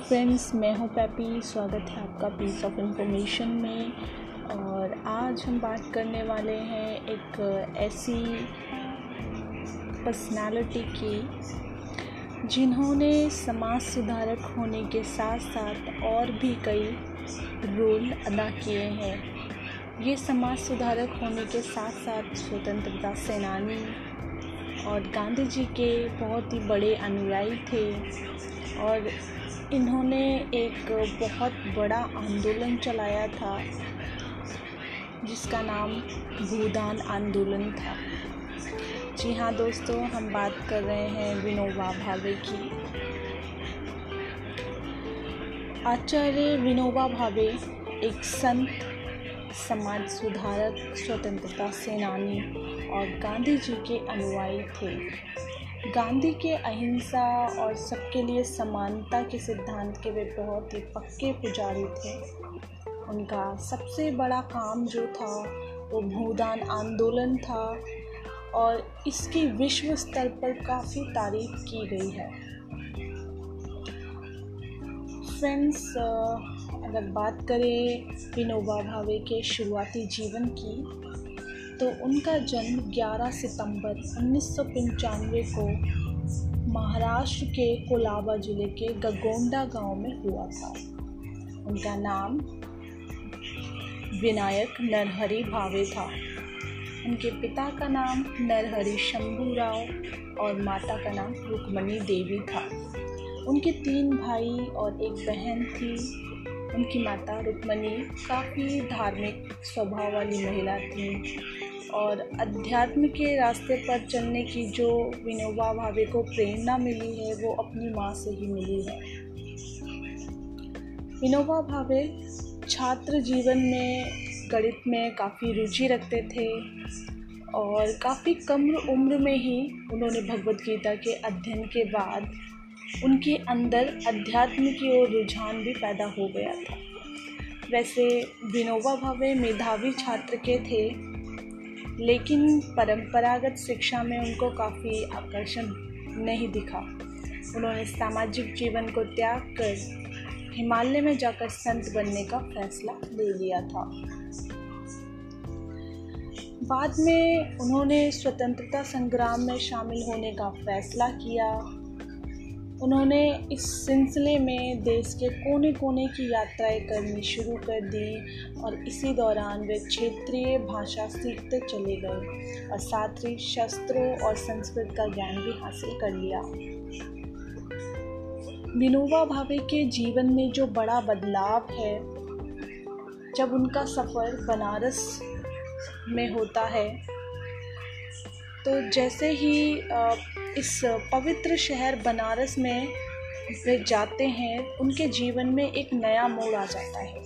Friends मैं हूँ pappy स्वागत है आपका पीस ऑफ़ इंफॉर्मेशन में। और आज हम बात करने वाले हैं एक ऐसी पर्सनालिटी की, जिन्होंने समाज सुधारक होने के साथ साथ और भी कई रोल अदा किए हैं। ये समाज सुधारक होने के साथ साथ स्वतंत्रता सेनानी और गांधी जी के बहुत ही बड़े अनुयायी थे। और इन्होंने एक बहुत बड़ा आंदोलन चलाया था, जिसका नाम भूदान आंदोलन था। जी हाँ दोस्तों, हम बात कर रहे हैं विनोबा भावे की। आचार्य विनोबा भावे एक संत, समाज सुधारक, स्वतंत्रता सेनानी और गांधी जी के अनुयायी थे। गांधी के अहिंसा और सबके लिए समानता के सिद्धांत के वे बहुत ही पक्के पुजारी थे। उनका सबसे बड़ा काम जो था, वो भूदान आंदोलन था और इसकी विश्व स्तर पर काफ़ी तारीफ़ की गई है। फ्रेंड्स अगर बात करें विनोबा भावे के शुरुआती जीवन की तो उनका जन्म 11 सितंबर उन्नीस सौ पंचानवे को महाराष्ट्र के कोलाबा ज़िले के गगोंडा गाँव में हुआ था। उनका नाम विनायक नरहरि भावे था। उनके पिता का नाम नरहरि शंभू राव और माता का नाम रुक्मणी देवी था। उनके तीन भाई और एक बहन थी। उनकी माता रुक्मणी काफ़ी धार्मिक स्वभाव वाली महिला थी। और अध्यात्म के रास्ते पर चलने की जो विनोबा भावे को प्रेरणा मिली है, वो अपनी माँ से ही मिली है। विनोबा भावे छात्र जीवन में गणित में काफ़ी रुचि रखते थे और काफ़ी कम उम्र में ही उन्होंने भगवत गीता के अध्ययन के बाद उनके अंदर अध्यात्म की ओर रुझान भी पैदा हो गया था। वैसे विनोबा भावे मेधावी छात्र के थे लेकिन परंपरागत शिक्षा में उनको काफ़ी आकर्षण नहीं दिखा। उन्होंने सामाजिक जीवन को त्याग कर हिमालय में जाकर संत बनने का फैसला ले लिया था। बाद में उन्होंने स्वतंत्रता संग्राम में शामिल होने का फैसला किया। उन्होंने इस सिलसिले में देश के कोने कोने की यात्राएँ करनी शुरू कर दी और इसी दौरान वे क्षेत्रीय भाषा सीखते चले गए और साथ ही शस्त्रों और संस्कृत का ज्ञान भी हासिल कर लिया। विनोबा भावे के जीवन में जो बड़ा बदलाव है, जब उनका सफ़र बनारस में होता है तो जैसे ही इस पवित्र शहर बनारस में वे जाते हैं, उनके जीवन में एक नया मोड़ आ जाता है।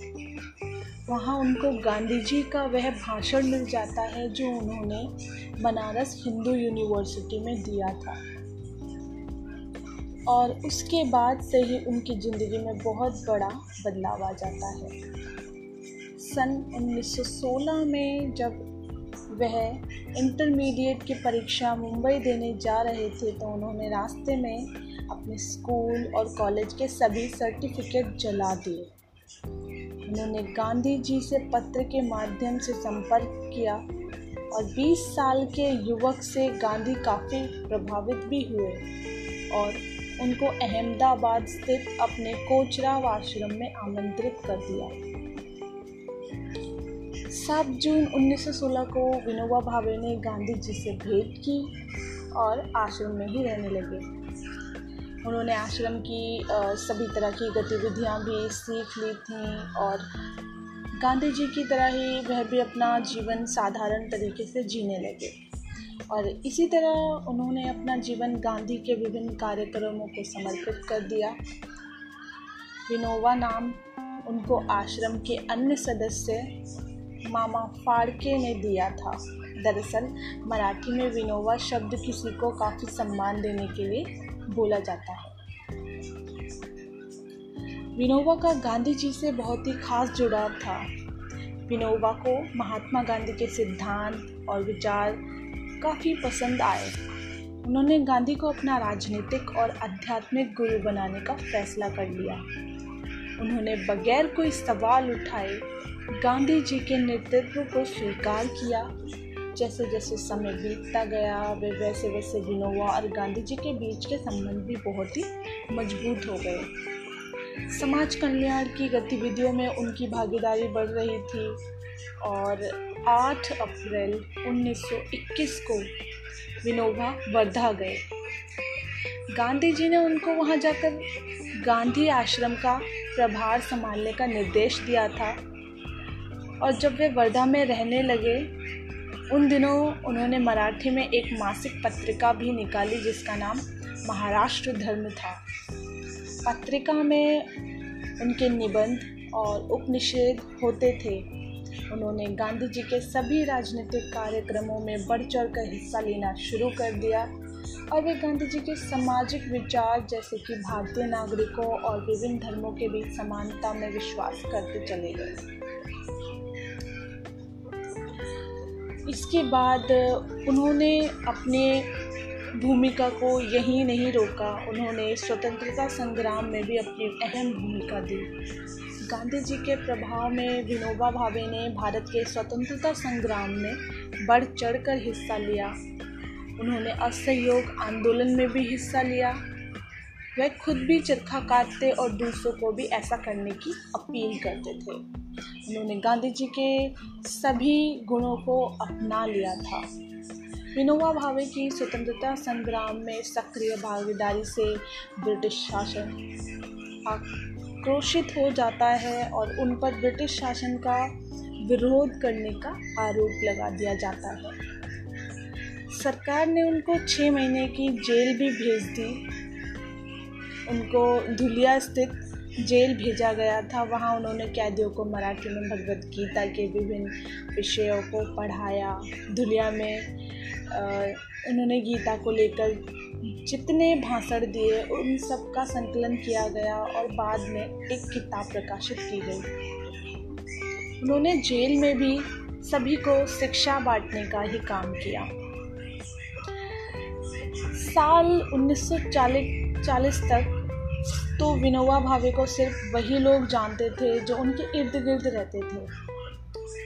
वहाँ उनको गांधी जी का वह भाषण मिल जाता है, जो उन्होंने बनारस हिंदू यूनिवर्सिटी में दिया था। और उसके बाद से ही उनकी ज़िंदगी में बहुत बड़ा बदलाव आ जाता है। सन 1916 में जब वह इंटरमीडिएट की परीक्षा मुंबई देने जा रहे थे तो उन्होंने रास्ते में अपने स्कूल और कॉलेज के सभी सर्टिफिकेट जला दिए। उन्होंने गांधी जी से पत्र के माध्यम से संपर्क किया और 20 साल के युवक से गांधी काफ़ी प्रभावित भी हुए और उनको अहमदाबाद स्थित अपने कोचराव आश्रम में आमंत्रित कर दिया। सात जून 1916 को विनोबा भावे ने गांधी जी से भेंट की और आश्रम में ही रहने लगे। उन्होंने आश्रम की सभी तरह की गतिविधियाँ भी सीख ली थी और गांधी जी की तरह ही वह भी अपना जीवन साधारण तरीके से जीने लगे। और इसी तरह उन्होंने अपना जीवन गांधी के विभिन्न कार्यक्रमों को समर्पित कर दिया। विनोवा नाम उनको आश्रम के अन्य सदस्य मामा फाड़के ने दिया था। दरअसल, मराठी में विनोवा शब्द किसी को काफ़ी सम्मान देने के लिए बोला जाता है। विनोबा का गांधी जी से बहुत ही खास जुड़ाव था। विनोबा को महात्मा गांधी के सिद्धांत और विचार काफ़ी पसंद आए। उन्होंने गांधी को अपना राजनीतिक और आध्यात्मिक गुरु बनाने का फैसला कर लिया। उन्होंने बगैर कोई सवाल उठाए, गांधी जी के नेतृत्व को स्वीकार किया। जैसे जैसे समय बीतता गया, वे वैसे वैसे विनोवा और गांधी जी के बीच के संबंध भी बहुत ही मज़बूत हो गए। समाज कल्याण की गतिविधियों में उनकी भागीदारी बढ़ रही थी और 8 अप्रैल 1921 को विनोबा वर्धा गए। गांधी जी ने उनको वहाँ जाकर गांधी आश्रम का प्रभार संभालने का निर्देश दिया था। और जब वे वर्धा में रहने लगे, उन दिनों उन्होंने मराठी में एक मासिक पत्रिका भी निकाली जिसका नाम महाराष्ट्र धर्म था। पत्रिका में उनके निबंध और उपनिषेध होते थे। उन्होंने गांधी जी के सभी राजनीतिक कार्यक्रमों में बढ़ चढ़ कर हिस्सा लेना शुरू कर दिया। और वे गांधी जी के सामाजिक विचार जैसे कि भारतीय नागरिकों और विभिन्न धर्मों के बीच समानता में विश्वास करते चले गए। इसके बाद उन्होंने अपने भूमिका को यहीं नहीं रोका, उन्होंने स्वतंत्रता संग्राम में भी अपनी अहम भूमिका दी। गांधी जी के प्रभाव में विनोबा भावे ने भारत के स्वतंत्रता संग्राम में बढ़ चढ़कर हिस्सा लिया। उन्होंने असहयोग आंदोलन में भी हिस्सा लिया। वह खुद भी चरखा काटते और दूसरों को भी ऐसा करने की अपील करते थे। उन्होंने गांधी जी के सभी गुणों को अपना लिया था। विनोबा भावे की स्वतंत्रता संग्राम में सक्रिय भागीदारी से ब्रिटिश शासन आक्रोशित हो जाता है और उन पर ब्रिटिश शासन का विरोध करने का आरोप लगा दिया जाता है। सरकार ने उनको छः महीने की जेल भी भेज दी। उनको धुलिया स्थित जेल भेजा गया था। वहाँ उन्होंने कैदियों को मराठी में भगवत गीता के विभिन्न विषयों को पढ़ाया। धुलिया में उन्होंने गीता को लेकर जितने भाषण दिए, उन सब का संकलन किया गया और बाद में एक किताब प्रकाशित की गई। उन्होंने जेल में भी सभी को शिक्षा बांटने का ही काम किया। साल 1940 तक तो विनोबा भावे को सिर्फ़ वही लोग जानते थे जो उनके इर्द गिर्द रहते थे।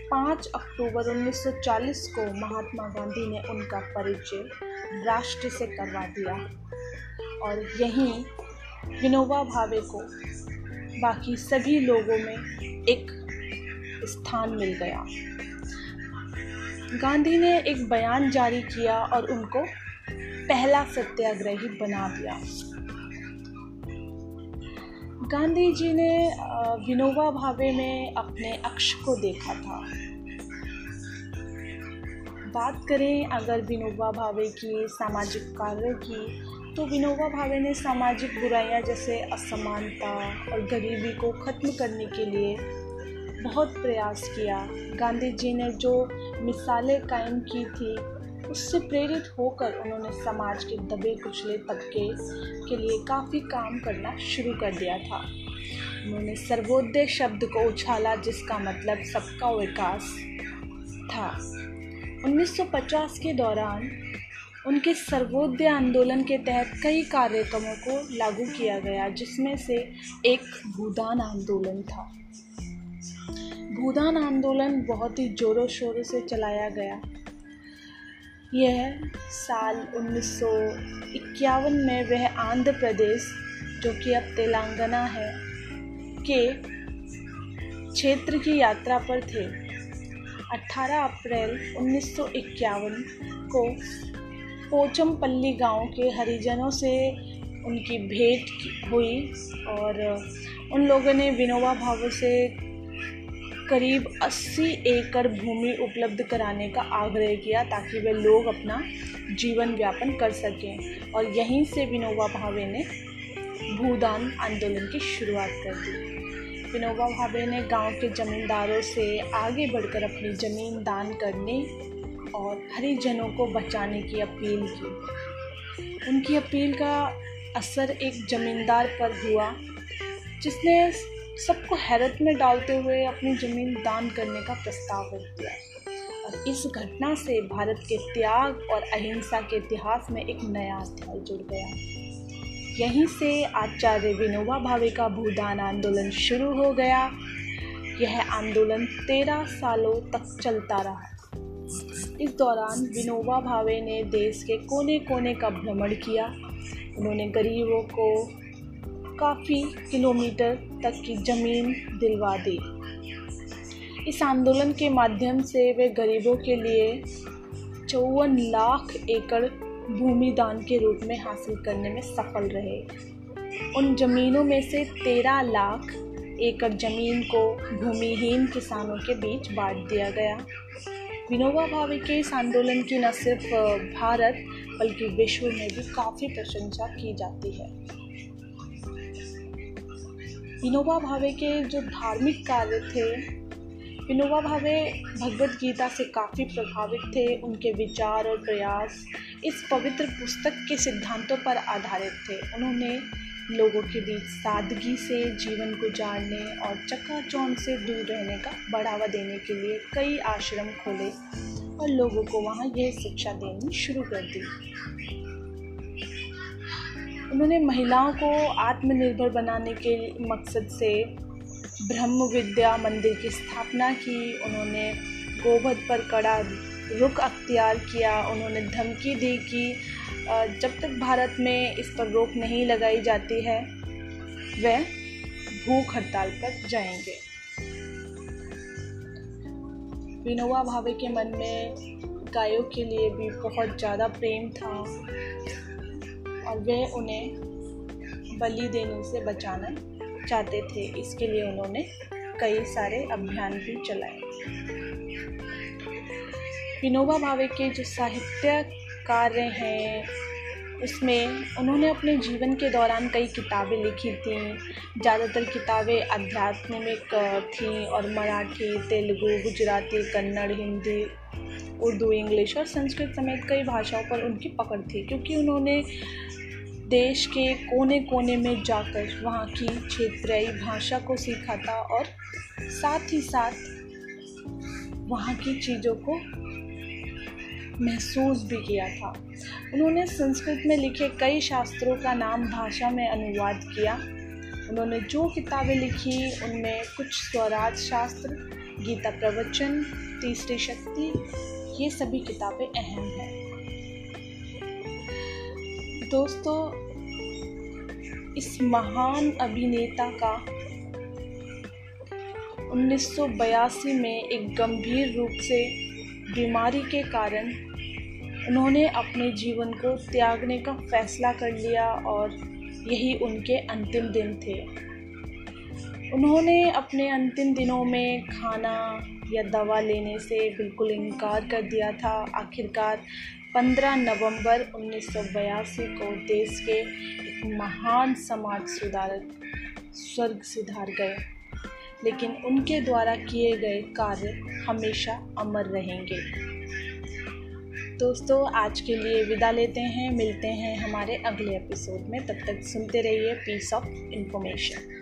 5 अक्टूबर 1940 को महात्मा गांधी ने उनका परिचय राष्ट्र से करवा दिया और यहीं विनोबा भावे को बाकी सभी लोगों में एक स्थान मिल गया। गांधी ने एक बयान जारी किया और उनको पहला सत्याग्रही बना दिया। गांधी जी ने विनोबा भावे में अपने अक्ष को देखा था। बात करें अगर विनोबा भावे की सामाजिक कार्य की तो विनोबा भावे ने सामाजिक बुराइयाँ जैसे असमानता और गरीबी को ख़त्म करने के लिए बहुत प्रयास किया। गांधी जी ने जो मिसालें कायम की थी उससे प्रेरित होकर उन्होंने समाज के दबे कुचले तबके के लिए काफ़ी काम करना शुरू कर दिया था उन्होंने सर्वोदय शब्द को उछाला जिसका मतलब सबका विकास था 1950 के दौरान उनके सर्वोदय आंदोलन के तहत कई कार्यक्रमों को लागू किया गया जिसमें से एक भूदान आंदोलन था भूदान आंदोलन बहुत ही ज़ोरों शोरों से चलाया गया यह साल उन्नीस सौ इक्यावन में वह आंध्र प्रदेश, जो कि अब तेलंगाना है, के क्षेत्र की यात्रा पर थे। 18 अप्रैल उन्नीस सौ इक्यावन को पोचमपल्ली गाँव के हरिजनों से उनकी भेंट हुई और उन लोगों ने विनोबा भावे से करीब 80 एकड़ भूमि उपलब्ध कराने का आग्रह किया ताकि वे लोग अपना जीवन व्यापन कर सकें और यहीं से विनोबा भावे ने भूदान आंदोलन की शुरुआत कर दी। विनोबा भावे ने गाँव के ज़मींदारों से आगे बढ़कर अपनी ज़मीन दान करने और हरिजनों को बचाने की अपील की। उनकी अपील का असर एक ज़मींदार पर हुआ, जिसने सबको हैरत में डालते हुए अपनी ज़मीन दान करने का प्रस्ताव रख दिया और इस घटना से भारत के त्याग और अहिंसा के इतिहास में एक नया अध्याय जुड़ गया। यहीं से आचार्य विनोबा भावे का भूदान आंदोलन शुरू हो गया। यह आंदोलन तेरह सालों तक चलता रहा। इस दौरान विनोबा भावे ने देश के कोने कोने का भ्रमण किया। उन्होंने गरीबों को काफ़ी किलोमीटर तक की ज़मीन दिलवा दी। इस आंदोलन के माध्यम से वे गरीबों के लिए चौवन लाख एकड़ भूमि दान के रूप में हासिल करने में सफल रहे। उन जमीनों में से तेरह लाख एकड़ ज़मीन को भूमिहीन किसानों के बीच बांट दिया गया। विनोबा भावे के इस आंदोलन की न सिर्फ़ भारत, बल्कि विश्व में भी काफ़ी प्रशंसा की जाती है। विनोबा भावे के जो धार्मिक कार्य थे विनोबा भावे भगवत गीता से काफ़ी प्रभावित थे, उनके विचार और प्रयास इस पवित्र पुस्तक के सिद्धांतों पर आधारित थे। उन्होंने लोगों के बीच सादगी से जीवन गुजारने और चकाचौंध से दूर रहने का बढ़ावा देने के लिए कई आश्रम खोले और लोगों को वहाँ यह शिक्षा देनी शुरू कर दी। उन्होंने महिलाओं को आत्मनिर्भर बनाने के मकसद से ब्रह्म विद्या मंदिर की स्थापना की, उन्होंने गोवध पर कड़ा रुख अख्तियार किया, उन्होंने धमकी दी कि जब तक भारत में इस पर रोक नहीं लगाई जाती है, वह भूख हड़ताल पर जाएँगे। विनोबा भावे के मन में गायों के लिए भी बहुत ज़्यादा प्रेम था। और वे उन्हें बलि देने से बचाना चाहते थे। इसके लिए उन्होंने कई सारे अभियान भी चलाए। विनोबा भावे के जो साहित्य कार्य हैं, उसमें उन्होंने अपने जीवन के दौरान कई किताबें लिखी थी। ज़्यादातर किताबें आध्यात्मिक थीं और मराठी, तेलुगु, गुजराती, कन्नड़, हिंदी उर्दू, इंग्लिश और संस्कृत समेत कई भाषाओं पर उनकी पकड़ थी, क्योंकि उन्होंने देश के कोने कोने में जाकर वहाँ की क्षेत्रीय भाषा को सीखा था और साथ ही साथ वहाँ की चीज़ों को महसूस भी किया था। उन्होंने संस्कृत में लिखे कई शास्त्रों का नाम भाषा में अनुवाद किया। उन्होंने जो किताबें लिखी, उनमें कुछ स्वराज शास्त्र, गीता प्रवचन, तीसरी शक्ति ये सभी किताबें अहम हैं। दोस्तों, इस महान अभिनेता का 1982 में एक गंभीर रूप से बीमारी के कारण उन्होंने अपने जीवन को त्यागने का फैसला कर लिया और यही उनके अंतिम दिन थे। उन्होंने अपने अंतिम दिनों में खाना या दवा लेने से बिल्कुल इनकार कर दिया था। आखिरकार 15 नवंबर उन्नीस सौ बयासी को देश के एक महान समाज सुधारक स्वर्ग सुधार गए लेकिन उनके द्वारा किए गए कार्य हमेशा अमर रहेंगे। दोस्तों, आज के लिए विदा लेते हैं। मिलते हैं हमारे अगले एपिसोड में। तब तक सुनते रहिए पीस ऑफ़ इंफॉर्मेशन